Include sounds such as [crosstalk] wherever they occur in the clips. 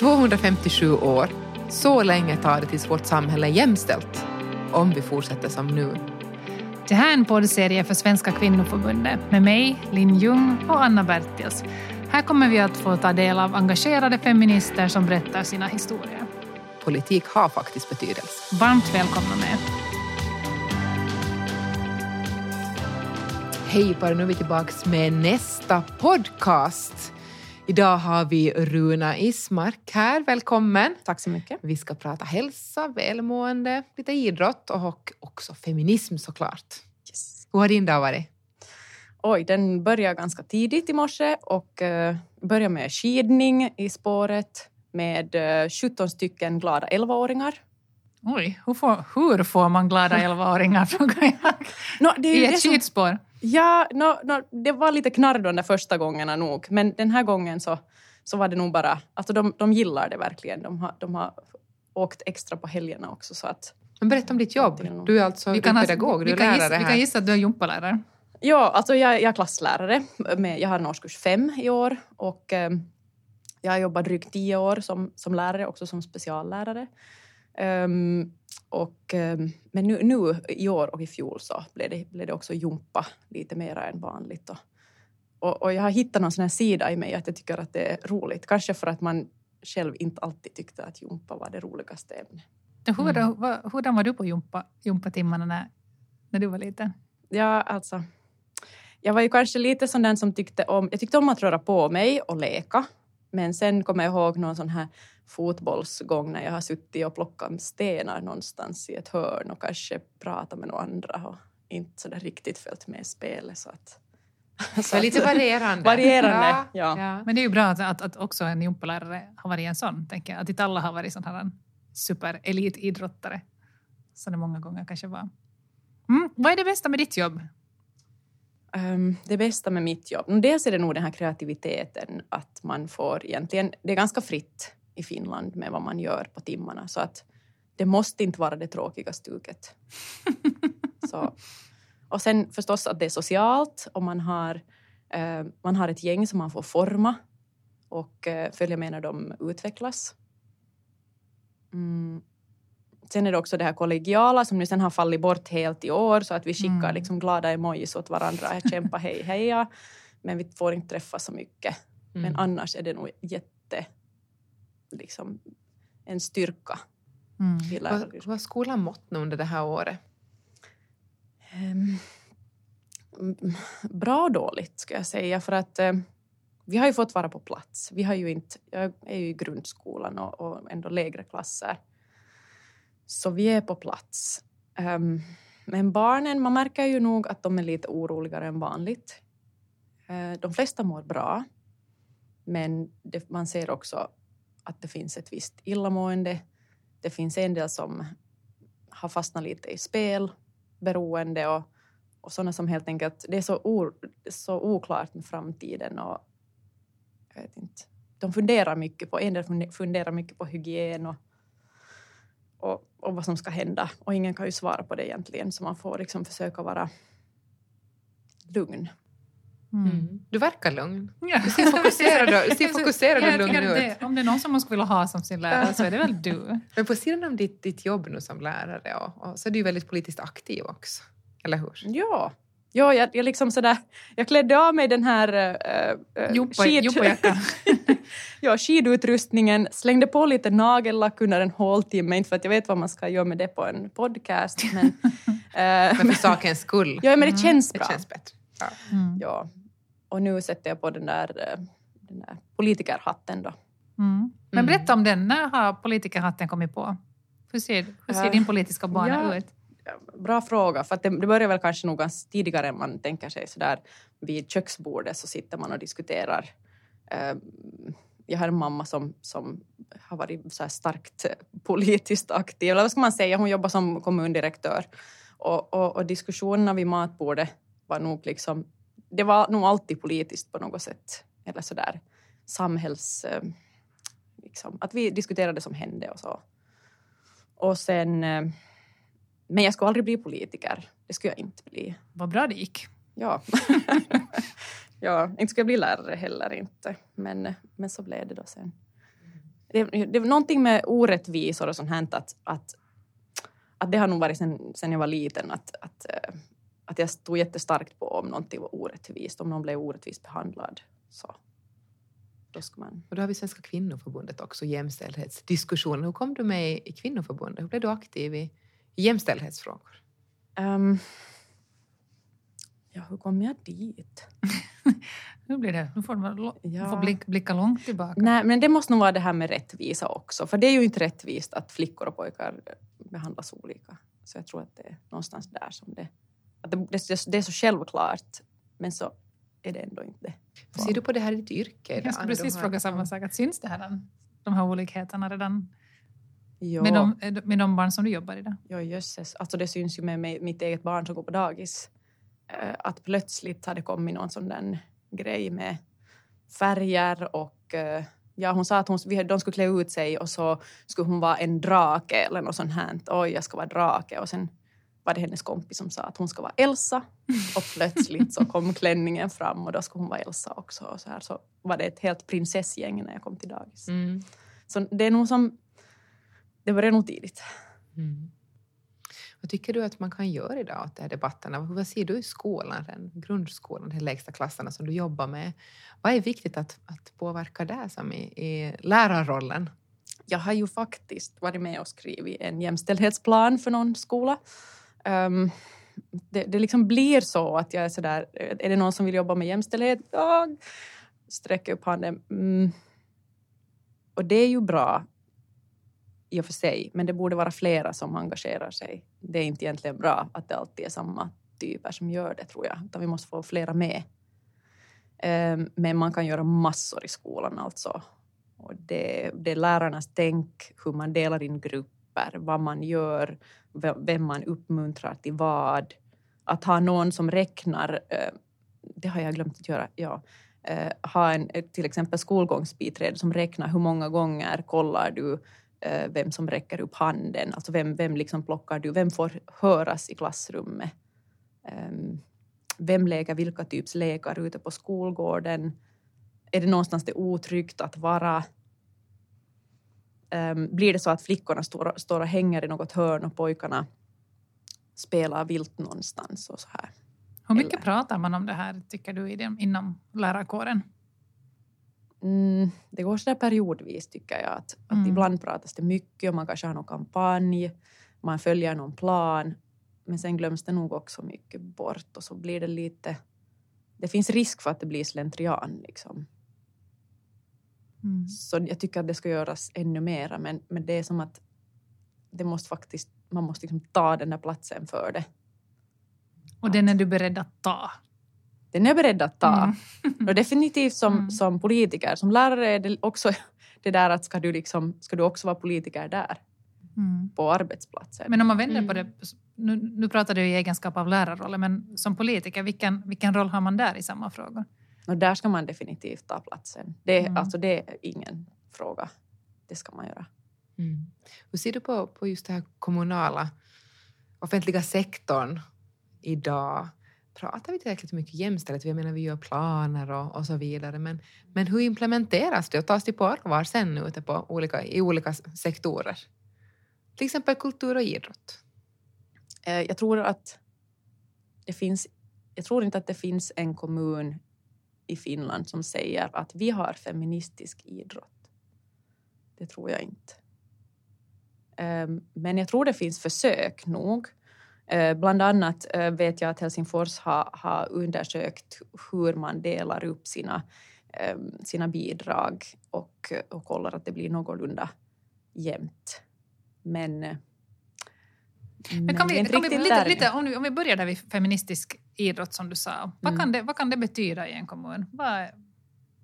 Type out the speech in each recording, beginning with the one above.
257 år. Så länge tar det tills vårt samhälle är jämställt. Om vi fortsätter som nu. Det här är en poddserie för Svenska kvinnoförbundet med mig, Linn Ljung och Anna Bertils. Här kommer vi att få ta del av engagerade feminister som berättar sina historier. Politik har faktiskt betydelse. Varmt välkomna med. Hej bara, nu är vi tillbaka med nästa podcast. Idag har vi Runa Ismark här. Välkommen. Tack så mycket. Vi ska prata hälsa, välmående, lite idrott och också feminism såklart. Yes. Hur har din dag varit? Oj, den började ganska tidigt i morse och uh, började med skidning i spåret med uh, 17 stycken glada 11-åringar. Oj, hur får, hur får man glada [laughs] 11-åringar frågar jag? No, det är I ett skidspår? Ja, no, no, det var lite knarr de där första gångerna nog, men den här gången så, så var det nog bara... Alltså de, de gillar det verkligen. De har, de har åkt extra på helgerna också så att... Men berätta om ditt jobb. Du är alltså du är ha- pedagog, du vi är kan lärare gissa, Vi kan gissa att du är gympalärare. Ja, alltså jag, jag är klasslärare. Med, jag har en årskurs fem i år och eh, jag har jobbat drygt tio år som, som lärare, också som speciallärare. Ehm, och, ehm, men nu, nu i år och i fjol så blev det, blev det också jumpa lite mer än vanligt. Och, och, och jag har hittat någon sån här sida i mig att jag tycker att det är roligt. Kanske för att man själv inte alltid tyckte att jumpa var det roligaste ämnet. Hur, Mm. vad- Hurdan var du på jumpa, jumpatimmarna när, när du var liten? Ja, alltså. Jag var ju kanske lite sån den som tyckte om, jag tyckte om att röra på mig och leka. Men sen kommer jag ihåg någon sån här fotbollsgång när jag har suttit och plockat stenar någonstans i ett hörn och kanske pratat med några andra och inte så där riktigt följt med i spelet. Så att, [laughs] Så lite varierande. Varierande, ja. ja. ja. Men det är ju bra att, att, att också en gympalärare har varit en sån, tänker jag. Att inte alla har varit sån här superelitidrottare. Som det många gånger kanske var. Mm. Vad är det bästa med ditt jobb? Ehm, det bästa med mitt jobb, dels är det nog den här kreativiteten att man får egentligen, det är ganska fritt i Finland med vad man gör på timmarna så att det måste inte vara det tråkiga stuket. [laughs] så, och sen förstås att det är socialt och man har, eh, man har ett gäng som man får forma och eh, följa med när de utvecklas. Mm. Sen är det också det här kollegiala som nu sen har fallit bort helt i år så att vi skickar Mm. liksom glada emojis åt varandra. Kämpa hej heja. Men vi får inte träffa så mycket. Men Mm. annars är det nog jätte, liksom, en styrka Mm. Vad, har skolan mått nu under det här året? Mm, bra och dåligt ska jag säga för att eh, vi har ju fått vara på plats. Vi har ju inte, jag är ju i grundskolan och, och ändå lägre klasser. Så vi är på plats. Um, men barnen, man märker ju nog att de är lite oroligare än vanligt. Uh, de flesta mår bra. Men det, man ser också att det finns ett visst illamående. Det finns en del som har fastnat lite i spel, beroende och, och sådana som helt enkelt... Det är så, or, så oklart med framtiden och jag vet inte. De funderar mycket på, en del funderar mycket på hygien och, och, och vad som ska hända. Och ingen kan ju svara på det egentligen så man får liksom försöka vara lugn. Mm. Du verkar lugn. Ja. Du ser fokuserad och- du ser [laughs] fokuserad och lugn ut. Om det är någon som man skulle vilja ha som sin lärare så är det väl du. [laughs] Men på sidan av ditt, ditt jobb nu som lärare och, och så är du ju väldigt politiskt aktiv också. Eller hur? Ja, ja jag, jag liksom sådär... Jag klädde av mig den här äh, äh, Jumpa- jumpajackan. [laughs] ja, skidutrustningen, slängde på lite nagellack under en håltimme, inte för att jag vet vad man ska göra med det på en podcast, men, äh, [laughs] Men för sakens skull. ja, men det känns det bra. känns bättre. Ja. Mm. Ja. Och nu sätter jag på den där, äh, den där politikerhatten då. Mm. Men Mm. berätta om den. När har politikerhatten kommit på? Hur ser, hur ser Äh, din politiska bana ja. ut? Bra fråga, för att det, det börjar väl kanske nog ganska tidigare än man tänker sig. Så där, vid köksbordet så sitter man och diskuterar. Eh, jag har en mamma som, som har varit så starkt politiskt aktiv. Eller vad ska man säga? Hon jobbar som kommundirektör. Och, och, och diskussionerna vid matbordet var nog liksom... Det var nog alltid politiskt på något sätt. Eller så där samhälls... Eh, liksom, att vi diskuterade det som hände och så. Och sen... Eh, men jag skulle aldrig bli politiker. Det skulle jag inte bli. Vad bra det gick. Ja. [laughs] ja, inte jag bli lärare heller inte. Men, men så blev det då sen. det, det är någonting med orättvisor och sånt här att, att, att det har nog varit sen, sen jag var liten att, att, eh, att jag stod jättestarkt på om någonting var orättvist, om någon blev orättvist behandlad. Så då ska man... Och då har vi Svenska kvinnoförbundet också, jämställdhetsdiskussionen. Hur kom du med i kvinnoförbundet? Hur blev du aktiv i jämställdhetsfrågor? Um, ja, hur kom jag dit? [laughs] nu blir det, nu får man ja. får blick, blicka långt tillbaka. Nej, men det måste nog vara det här med rättvisa också, för det är ju inte rättvist att flickor och pojkar behandlas olika. Så jag tror att det är någonstans där som det... Att det, det, det är så självklart, men så är det ändå inte. Hur ser du på det här i ditt yrke? Jag skulle precis fråga samma sak. Att syns det här, de här olikheterna redan jo. med, de, med de barn som du jobbar idag? Ja, jösses. Alltså det syns ju med mig, mitt eget barn som går på dagis. Eh, att plötsligt har det kommit någon sån där grej med färger och eh, ja, hon sa att hon, de skulle klä ut sig och så skulle hon vara en drake eller något sånt här. Oj, jag ska vara drake. Och sen var det hennes kompis som sa att hon ska vara Elsa och plötsligt så kom klänningen fram och då skulle hon vara Elsa också. Och så, här, så var det ett helt prinsessgäng när jag kom till dagis. Mm. Så det är nog som... Det började nog tidigt. Mm. Vad tycker du att man kan göra idag åt de här debatterna? Vad ser du i skolan, den grundskolan, de lägsta klasserna som du jobbar med? Vad är viktigt att, att påverka där som i, i lärarrollen? Jag har ju faktiskt varit med och skrivit en jämställdhetsplan för någon skola Um, det, det liksom blir så att jag är sådär, är det någon som vill jobba med jämställdhet? Jag sträcker upp handen. Mm. Och det är ju bra i och för sig, men det borde vara flera som engagerar sig. Det är inte egentligen bra att det alltid är samma typer som gör det, tror jag. Utan vi måste få flera med. Ehm, men man kan göra massor i skolan alltså. Och det, det är lärarnas tänk, hur man delar in grupper, vad man gör, vem man uppmuntrar till vad. Att ha någon som räknar, eh, det har jag glömt att göra, ja. Eh, ha en, eh, till exempel skolgångsbiträde som räknar hur många gånger kollar du vem som räcker upp handen, alltså vem, vem liksom plockar du, vem får höras i klassrummet? Ehm, vem leker vilka typs lekar ute på skolgården? Är det någonstans det otryggt att vara? um, blir det så att flickorna står, står och hänger i något hörn och pojkarna spelar vilt någonstans och så här. Hur mycket Eller? pratar man om det här, tycker du, inom lärarkåren? Mm, det går sådär periodvis, tycker jag. Att, mm. att ibland pratas det mycket och man kanske har någon kampanj, man följer någon plan, men sen glöms det nog också mycket bort och så blir det lite... Det finns risk för att det blir slentrian. Liksom. Mm. Så jag tycker att det ska göras ännu mera men, men det är som att det måste faktiskt, man måste liksom ta den där platsen för det. Och den är du beredd att ta? Den är jag beredd att ta. Mm. [laughs] och definitivt som, mm. som politiker. Som lärare är det också [laughs] det där att ska du, liksom, ska du också vara politiker där? Mm. På arbetsplatsen. Men om man vänder på mm. det, nu, nu pratar du i egenskap av lärarrollen, men som politiker, vilken, vilken roll har man där i samma frågor? Och där ska man definitivt ta platsen. Det, mm. alltså, det är ingen fråga. Det ska man göra. Mm. Hur ser du på, på just den här kommunala offentliga sektorn idag? Pratar vi tillräckligt mycket jämställdhet? Jag menar, vi gör planer och, och så vidare. Men, men hur implementeras det och tas det på allvar sen ute på olika, i olika sektorer? Till exempel kultur och idrott. Eh, jag tror att det finns jag tror inte att det finns en kommun i Finland som säger att vi har feministisk idrott. Det tror jag inte. Ehm, men jag tror det finns försök nog. Ehm, bland annat eh, vet jag att Helsingfors har, har undersökt hur man delar upp sina, ehm, sina bidrag och, och kollar att det blir någorlunda jämnt. Men eh, men kan vi, kan vi lite, lite, om, vi, om vi börjar där vid feministisk idrott som du sa. Vad, mm. kan, det, vad kan det betyda i en kommun? Vad,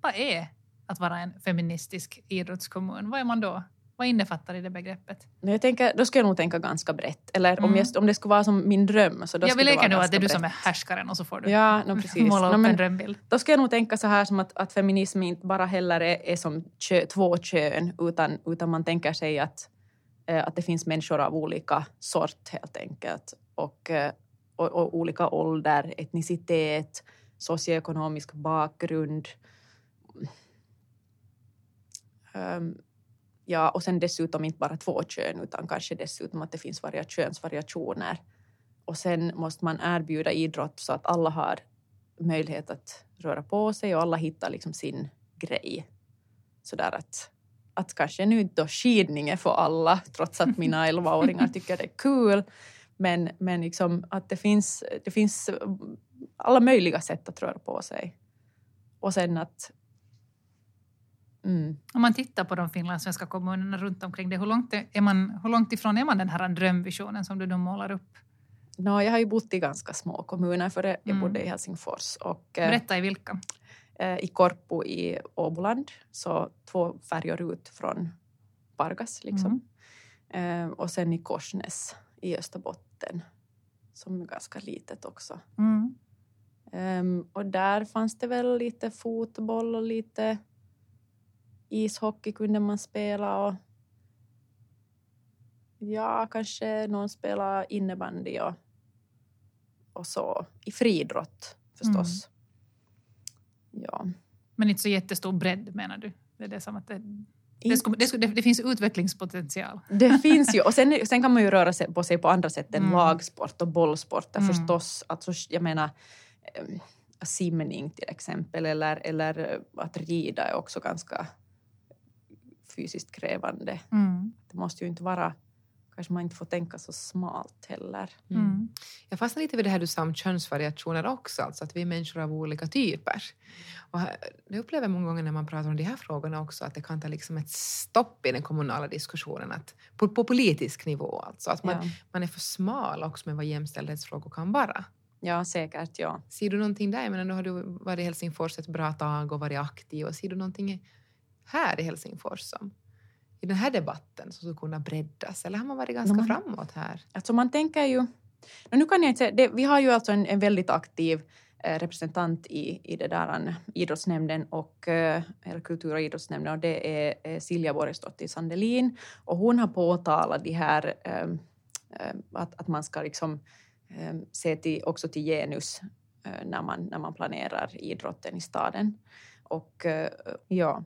vad är att vara en feministisk idrottskommun? Vad är man då? Vad innefattar i det begreppet? Jag tänker, då ska jag nog tänka ganska brett. Eller mm. om, jag, om det skulle vara som min dröm så då Jag vill leka nu att det är du som är härskaren och så får du ja, no, precis. måla upp no, men, en drömbild. Då ska jag nog tänka så här som att, att feminism inte bara heller är, är som kö, två kön utan, utan man tänker sig att Eh, att det finns människor av olika sort helt enkelt. Och, eh, och, och olika ålder, etnicitet, socioekonomisk bakgrund. Um, Ja, och sen dessutom inte bara två kön utan kanske dessutom att det finns varia könsvariationer. Och sen måste man erbjuda idrott så att alla har möjlighet att röra på sig och alla hittar liksom sin grej. Sådär att, att kanske nu inte skidning är för alla trots att mina [laughs] 11-åringar tycker det är kul. Men, men liksom att det finns, det finns alla möjliga sätt att röra på sig. Och sen att Mm. Om man tittar på de finlandssvenska kommunerna runt omkring det, hur långt, är man, hur långt ifrån är man den här drömvisionen som du nu målar upp? No, jag har ju bott i ganska små kommuner före jag mm. bodde i Helsingfors. Och, eh, Berätta i vilka? Eh, I Korpu i Åboland, så två färjor ut från Pargas. Liksom. Mm. Och sen i Korsnäs i Österbotten, som är ganska litet också. Mm. Um, och där fanns det väl lite fotboll och lite ishockey kunde man spela och ja, kanske någon spelade innebandy och, och så. I friidrott förstås. Mm. Ja. Men inte så jättestor bredd menar du? Det, är det, som att det, det, det, det, det, finns utvecklingspotential. Det finns ju. Och sen, sen kan man ju röra sig på sig på andra sätt än mm. lagsport och bollsporter mm. förstås. Alltså, jag menar, simning till exempel eller, eller att rida är också ganska fysiskt krävande. Mm. Det måste ju inte vara kanske man inte får tänka så smalt heller. Mm. Mm. Jag fastnar lite vid det här du sa om könsvariationer också, alltså att vi är människor av olika typer. Och jag upplever många gånger när man pratar om de här frågorna också att det kan ta liksom ett stopp i den kommunala diskussionen, att, på, på politisk nivå alltså. Att man, ja. man är för smal också med vad jämställdhetsfrågor kan vara. Ja, säkert. ja. Ser du någonting där? Jag menar, nu har du varit i Helsingfors ett bra tag och varit aktiv. Och ser du någonting här i Helsingfors som i den här debatten som skulle kunna breddas? Eller har man varit ganska man, framåt här? Alltså man tänker ju... Nu kan jag inte det, vi har ju alltså en, en väldigt aktiv eh, representant i, i det där idrottsnämnden och, eh, eller kultur och idrottsnämnden och det är, Silja Borgsdotter Sandelin och hon har påtalat de här äh, att, att man ska liksom äh, se till, också till genus äh, när, man, när man planerar idrotten i staden. Och ja,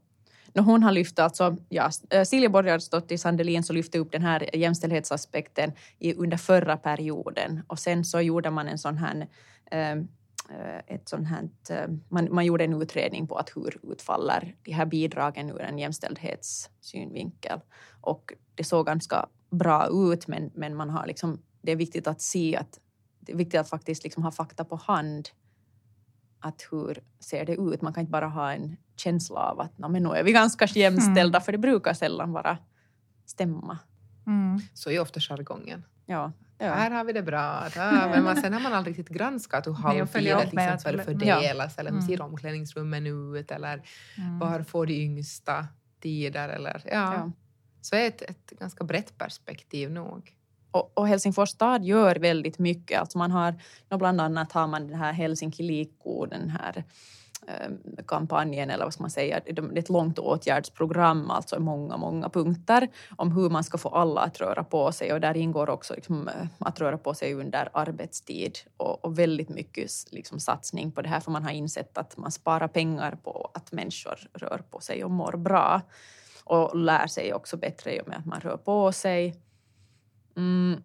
hon har lyft alltså, ja, eh, Silja Borgardsdottir Sandelin så lyfte upp den här jämställdhetsaspekten i, under förra perioden och sen så gjorde man en sån här ehm, eh, ett sånt här, eh, man, man gjorde en utredning på att hur utfaller de här bidragen ur en jämställdhetssynvinkel. Och det såg ganska bra ut men, men man har liksom, det är viktigt att se att det är viktigt att faktiskt liksom ha fakta på hand att hur ser det ut? Man kan inte bara ha en känsla av att men nu är vi ganska jämställda, mm. för det brukar sällan vara stämma. Mm. Så är ofta jargongen. Ja. Ja. Här har vi det bra. Där. Men man, sen har man aldrig riktigt granskat hur [laughs] till exempel fördelas ja. eller hur ser mm. omklädningsrummen ut eller mm. var får de yngsta tider eller ja. ja. Så är ett, ett ganska brett perspektiv nog. Och, och Helsingfors stad gör väldigt mycket. Alltså man har, bland annat har man den här Helsinki Liikkuu, den här kampanjen eller vad ska man säga, det är ett långt åtgärdsprogram, alltså många, många punkter om hur man ska få alla att röra på sig och där ingår också liksom, eh, att röra på sig under arbetstid och, och väldigt mycket liksom, satsning på det här för man har insett att man sparar pengar på att människor rör på sig och mår bra och lär sig också bättre i och med att man rör på sig. Mm.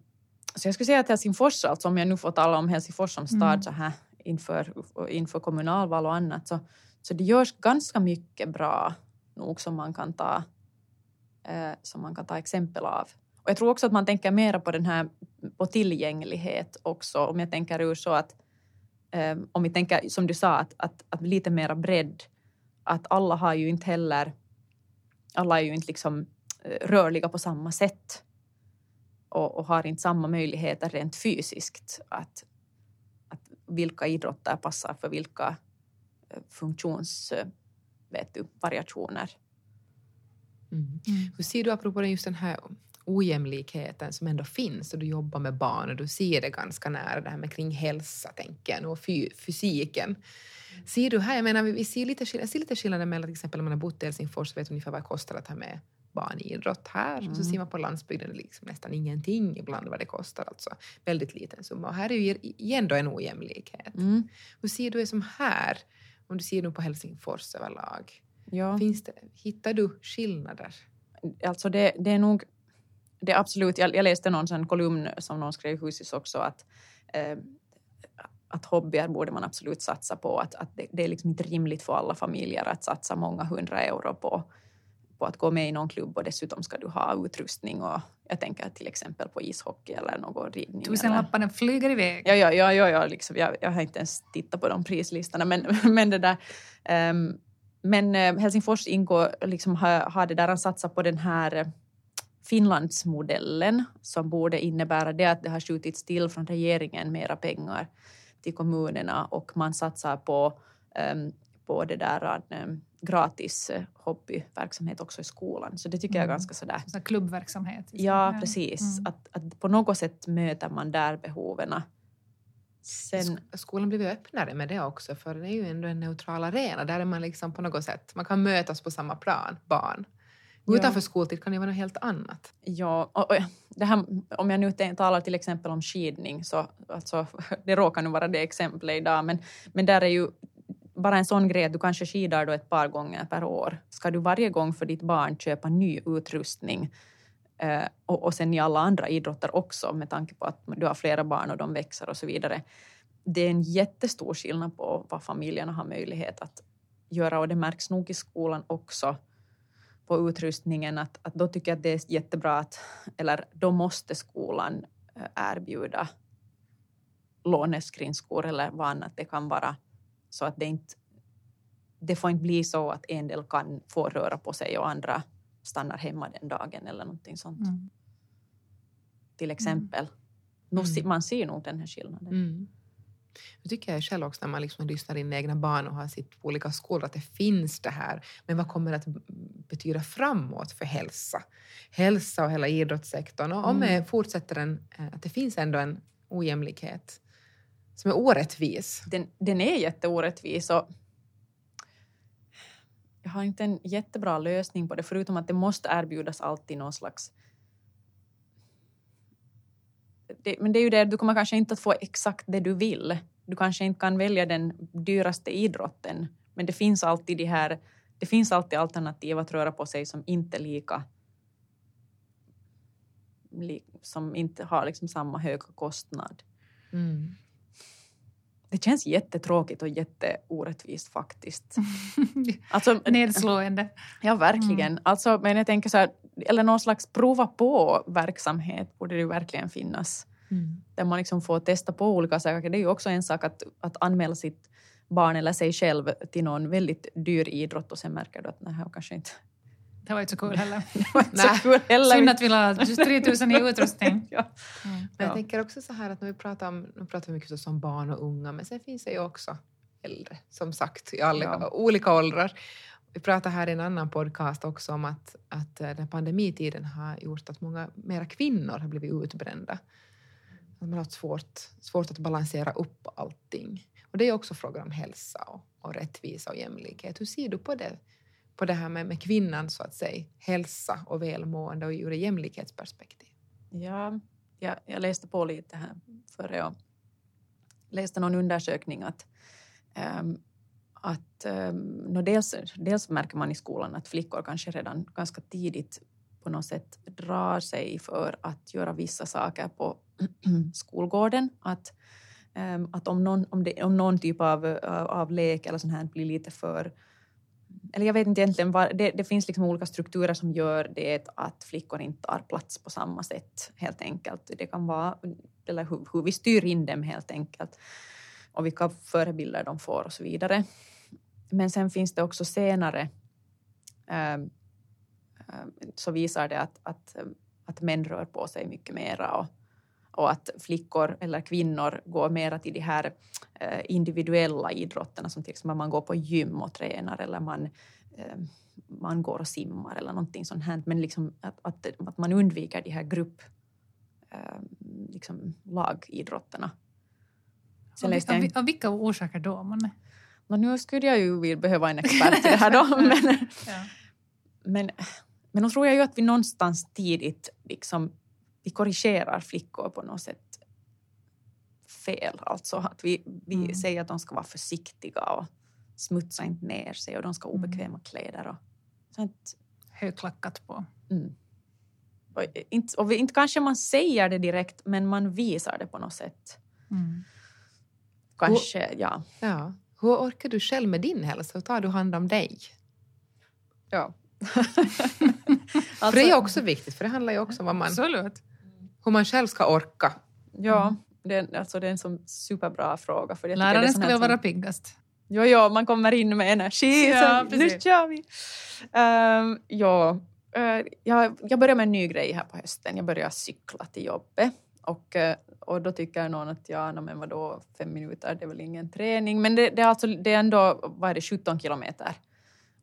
Så jag skulle säga att Helsingfors, alltså om jag nu får tala om Helsingfors som stad mm. så här inför, inför kommunalval och annat, så, så det görs ganska mycket bra nog som man kan ta, eh, som man kan ta exempel av. Och jag tror också att man tänker mera på den här på tillgänglighet också, om jag tänker ur så att eh, om vi tänker som du sa, att, att, att lite mera bredd, att alla har ju inte heller, alla är ju inte liksom eh, rörliga på samma sätt. Och, och, har inte samma möjligheter rent fysiskt att vilka idrotter passar för vilka eh, funktionsvariationer. Mm. Mm. Hur ser du, apropå just den här ojämlikheten som ändå finns och du jobbar med barn och du ser det ganska nära det här med kring hälsa, tänker jag, och fy, fysiken. Ser du här, jag menar, vi ser lite, ser lite skillnader mellan till exempel om man har bott i Helsingfors och vet ungefär vad det kostar att ha med barnidrott här. Mm. Så ser man på landsbygden liksom nästan ingenting ibland vad det kostar. Alltså väldigt liten summa. Och här är ju igen då en ojämlikhet. Mm. Hur ser du det som här? Om du ser nu på Helsingfors överlag. Ja. Finns det, hittar du skillnader? alltså det, det är nog det är absolut, jag, jag läste någon sån kolumn som någon skrev i Husis också att eh, att hobbyer borde man absolut satsa på. Att, att det, det, är liksom inte rimligt för alla familjer att satsa många hundra euro på, på att gå med i någon klubb och dessutom ska du ha utrustning och jag tänker till exempel på ishockey eller någon ridning. Tusenlapparna flyger iväg. Ja, ja, ja, ja, ja liksom, jag, jag har inte ens tittat på de prislistorna men, [laughs] men det där um, men uh, Helsingfors ingår, liksom har, har det där att satsa på den här Finlandsmodellen som borde innebära det att det har skjutits till från regeringen mera pengar till kommunerna och man satsar på, um, på det där um, gratis uh, hobbyverksamhet också i skolan. Så det tycker mm. jag är mm. ganska sådär... Så klubbverksamhet? Ja, precis. Mm. Att, att på något sätt möter man där behoven. Sen... Skolan blir öppnare med det också, för det är ju ändå en neutral arena. Där är man liksom på något sätt, man kan mötas på samma plan, barn. Utanför ja. skoltid kan det vara något helt annat. Ja, och, och det här, om jag nu talar till exempel om skidning, så alltså, [laughs] det råkar nu vara det exemplet idag, men, men där är ju bara en sån grej att du kanske skidar då ett par gånger per år. Ska du varje gång för ditt barn köpa ny utrustning eh, och, och sen i alla andra idrotter också med tanke på att du har flera barn och de växer och så vidare. Det är en jättestor skillnad på vad familjerna har möjlighet att göra och det märks nog i skolan också på utrustningen att, att då tycker jag att det är jättebra att, eller då måste skolan eh, erbjuda låneskrinskor eller vad annat det kan vara så att det inte det får inte bli så att en del kan få röra på sig och andra stannar hemma den dagen eller någonting sånt. Mm. Till exempel. Mm. Man ser nog den här skillnaden. Mm. Jag tycker jag själv också när man liksom lyssnar in egna barn och har sitt på olika skolor att det finns det här. Men vad kommer det att betyda framåt för hälsa? Hälsa och hela idrottssektorn. Och om mm. fortsätter den, eh, att det finns ändå en ojämlikhet som är orättvis. Den, den är jätteorättvis och jag har inte en jättebra lösning på det förutom att det måste erbjudas alltid någon slags det, men det är ju det, du kommer kanske inte att få exakt det du vill. Du kanske inte kan välja den dyraste idrotten, men det finns alltid de här, det finns alltid alternativ att röra på sig som inte är lika som inte har liksom samma höga kostnad. Mm. Det känns jättetråkigt och jätteorättvist faktiskt. [laughs] alltså, Nedslående. Ja, verkligen. Mm. Alltså, men jag tänker så här, eller någon slags prova på-verksamhet borde det ju verkligen finnas. Mm. Där man liksom får testa på olika saker. Det är ju också en sak att, att anmäla sitt barn eller sig själv till någon väldigt dyr idrott och sen märker du att nej, kanske inte det var inte så kul heller. [laughs] så kul [laughs] heller. Synd att vi la 3000 i [laughs] utrustning. ja. Mm. Men jag tänker också så här att när vi pratar om, nu pratar vi mycket om barn och unga, men sen finns det ju också äldre, som sagt, i alla, ja. olika åldrar. Vi pratade här i en annan podcast också om att, att eh, den pandemitiden har gjort att många mera kvinnor har blivit utbrända. Att man har haft svårt, svårt att balansera upp allting. Och det är också frågor om hälsa och, och rättvisa och jämlikhet. Hur ser du på det? På det här med, med kvinnan, så att säga, hälsa och välmående och ur ett jämlikhetsperspektiv? Ja, jag, jag läste på lite här före och läste någon undersökning att um, att um, dels, dels märker man i skolan att flickor kanske redan ganska tidigt på något sätt drar sig för att göra vissa saker på [clears throat] skolgården. Att, um, att om, någon, om, det, om någon typ av, av lek eller sånt här blir lite för eller jag vet inte egentligen, var, det, det, finns liksom olika strukturer som gör det att flickor inte tar plats på samma sätt helt enkelt. Det kan vara, eller hur, hur vi styr in dem helt enkelt och vilka förebilder de får och så vidare. Men sen finns det också senare äh, så visar det att, att, att män rör på sig mycket mera och, och att flickor eller kvinnor går mera till de här äh, individuella idrotterna som till exempel man går på gym och tränar eller man, äh, man går och simmar eller någonting sånt här. Men liksom att, att, att man undviker de här grupp liksom lagidrotterna. Sen av, av, av vilka orsaker då? Man? No, nu skulle jag ju behöva en expert i det här då. [laughs] [laughs] men, ja. men, men då tror jag ju att vi någonstans tidigt liksom, vi korrigerar flickor på något sätt fel. Alltså att vi, vi mm. säger att de ska vara försiktiga och smutsa inte ner sig och de ska ha mm. obekväma kläder och sånt. högklackat på. Mm. Och, inte, och inte kanske man säger det direkt, men man visar det på något sätt. Mm. Kanske, ja. Ja. Hur orkar du själv med din hälsa? Hur tar du hand om dig? ja. [laughs] för det är också viktigt, för det handlar ju också om vad man, Absolut. Hur man själv ska orka. Ja, det, är- alltså, det är en sån superbra fråga. För jag det Läraren ska väl vara piggast? Jo, jo, man kommer in med energi. Ja, så, nu kör vi! Um, ja, eh, jag, jag börjar med en ny grej här på hösten. Jag börjar cykla till jobbet. Och, eh, och då tycker någon att ja, men vadå, fem minuter, det är väl ingen träning. Men det, det, är, alltså, det är ändå vad är det, 17 kilometer.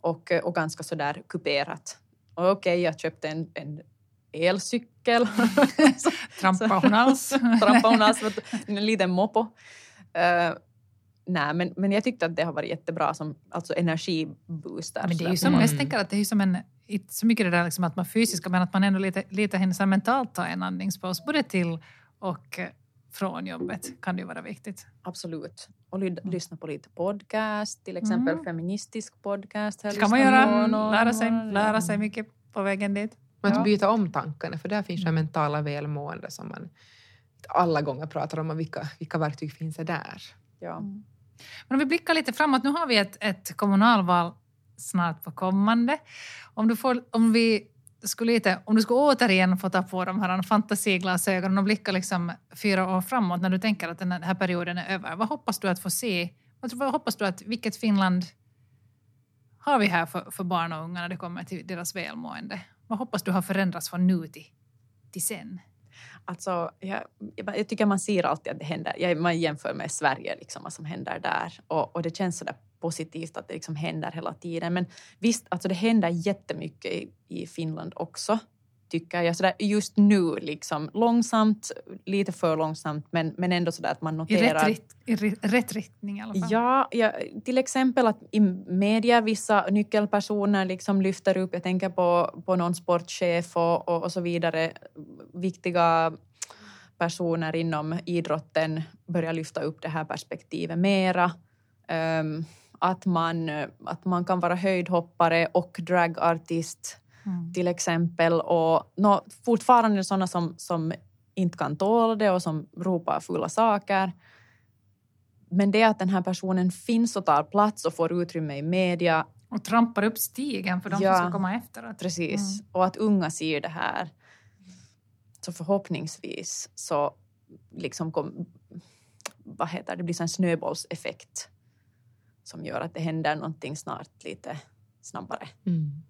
Och, och ganska sådär kuperat. Och okej, jag köpte en, en elcykel. [laughs] Trampar hon alls? [laughs] trampade hon en liten mopo. Uh, nej, men, men jag tyckte att det har varit jättebra som alltså energibooster. Men det är ju som, Mm. jag tänker att det är ju som en, inte så mycket det där liksom att man fysiska, men att man ändå lite, lite hinner mentalt ta en andningspaus, både till och eh, från jobbet kan det ju vara viktigt. Absolut. Och ly- lyssna på lite podcast, till exempel Mm. feministisk podcast. Det kan man göra, lära sig, lära sig mycket på vägen dit. Men att Ja. byta om tankarna, för där finns det mentala välmående som man alla gånger pratar om och vilka, vilka verktyg finns det där. Ja. Men om vi blickar lite framåt, nu har vi ett, ett kommunalval snart på kommande. Om du, får, om vi skulle lite, om du skulle återigen få ta på de här fantasiglasögonen och blicka liksom fyra år framåt när du tänker att den här perioden är över, vad hoppas du att få se? Vad, vad hoppas du att, vilket Finland har vi här för, för barn och unga när det kommer till deras välmående? Vad hoppas du har förändrats från nu till, till sen? Alltså, jag, jag, jag tycker man ser alltid att det händer. Jag, man jämför med Sverige, liksom, vad som händer där. Och, och det känns så där positivt att det liksom händer hela tiden. Men visst, alltså det händer jättemycket i, i Finland också, tycker jag. Så där, just nu, liksom, långsamt, lite för långsamt, men, men ändå så där att man I noterar... rätt, rikt- i rätt riktning i alla fall. Ja, ja, till exempel att i media vissa nyckelpersoner liksom lyfter upp, jag tänker på, på någon sportchef och, och, och så vidare, viktiga personer inom idrotten börjar lyfta upp det här perspektivet mera. Ehm, att, man, att man kan vara höjdhoppare och dragartist Mm. till exempel. Och nå, fortfarande sådana som, som inte kan tåla det och som ropar fulla saker. Men det att den här personen finns och tar plats och får utrymme i media, Och trampar upp stigen för de Ja. som ska komma efter. precis, Mm. och att unga ser det här. Så förhoppningsvis så liksom kom, vad heter det, det blir så en snöbollseffekt som gör att det händer någonting snart lite snabbare. Mm.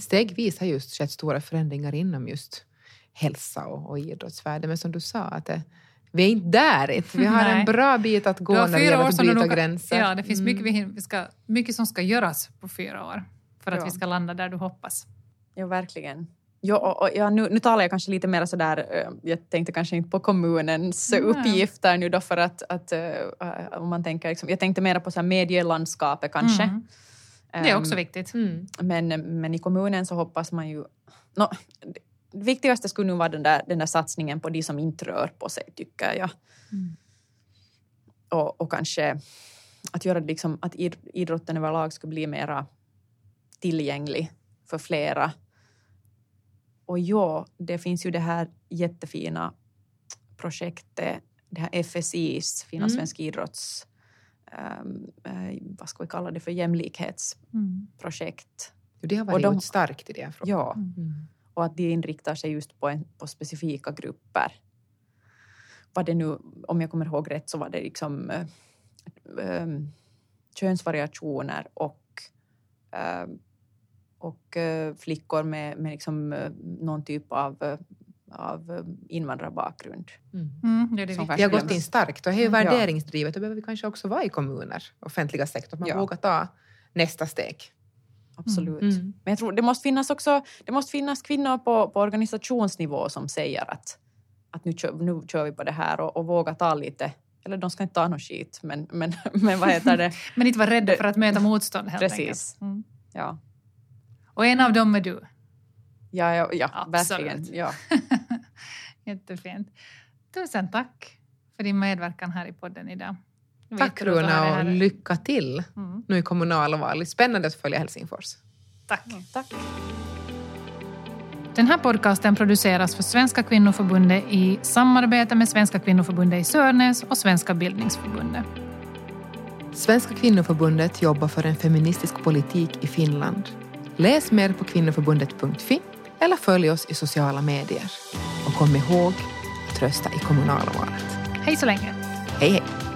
Stegvis har just skett stora förändringar inom just hälsa och, och idrottsvärlden. Men som du sa, att det, vi är inte där. Vi har Nej. en bra bit att gå när det gäller att bryta nog- gränser. Ja, det finns mycket, Mm. vi, ska, mycket som ska göras på fyra år för att Ja. vi ska landa där du hoppas. Ja, verkligen. Ja, och, och, ja, nu, nu talar jag kanske lite mer sådär, eh, jag tänkte kanske inte på kommunens Nej. uppgifter nu då för att, att eh, om man tänker, liksom, jag tänkte mer på så här medielandskapet kanske. Mm. Det är också Ehm, viktigt. Mm. Men, men i kommunen så hoppas man ju... No, det viktigaste skulle nu vara den där, den där satsningen på de som inte rör på sig, tycker jag. Mm. Och, och kanske att göra det liksom, att id- idrotten överlag skulle bli mera tillgänglig för flera. Och ja, det finns ju det här jättefina projektet, det här FSIs, Finlandssvensk idrotts... ehm, eh, vad ska vi kalla det för? Jämlikhetsprojekt. Mm. Det har Och varit de- de... starkt i det. frågan. Ja, Mm. och att de inriktar sig just på, en, på specifika grupper. Var det nu, om jag kommer ihåg rätt, så var det liksom äh, könsvariationer och, äh, och äh, flickor med, med liksom, någon typ av, av äh, invandrarbakgrund. Mm. Mm, det. Vi har gått in starkt och det är ju Ja. värderingsdrivet. Då behöver vi kanske också vara i kommuner, offentliga sektorn, att man Ja. vågar ta nästa steg. Absolut. Mm. Men jag tror det måste finnas också det måste finnas kvinnor på, på organisationsnivå som säger att, att nu, kör, nu kör vi på det här och, och våga ta lite, eller de ska inte ta någon skit, men, men, [laughs] men vad heter det? [laughs] Men inte vara rädda för att möta motstånd helt Precis. enkelt. Mm. Ja, Och en av dem är du. Ja, ja, ja Absolut. verkligen. Ja. [laughs] Jättefint. Tusen tack för din medverkan här i podden idag. Tack Runa och lycka till Mm. nu i kommunalvalet. Spännande att följa Helsingfors. Tack. Ja, tack. Den här podcasten produceras för Svenska kvinnoförbundet i samarbete med Svenska kvinnoförbundet i Sörnäs och Svenska bildningsförbundet. Svenska kvinnoförbundet jobbar för en feministisk politik i Finland. Läs mer på kvinnoförbundet.fi eller följ oss i sociala medier. Och kom ihåg att rösta i kommunalvalet. Hej så länge! Hej hej!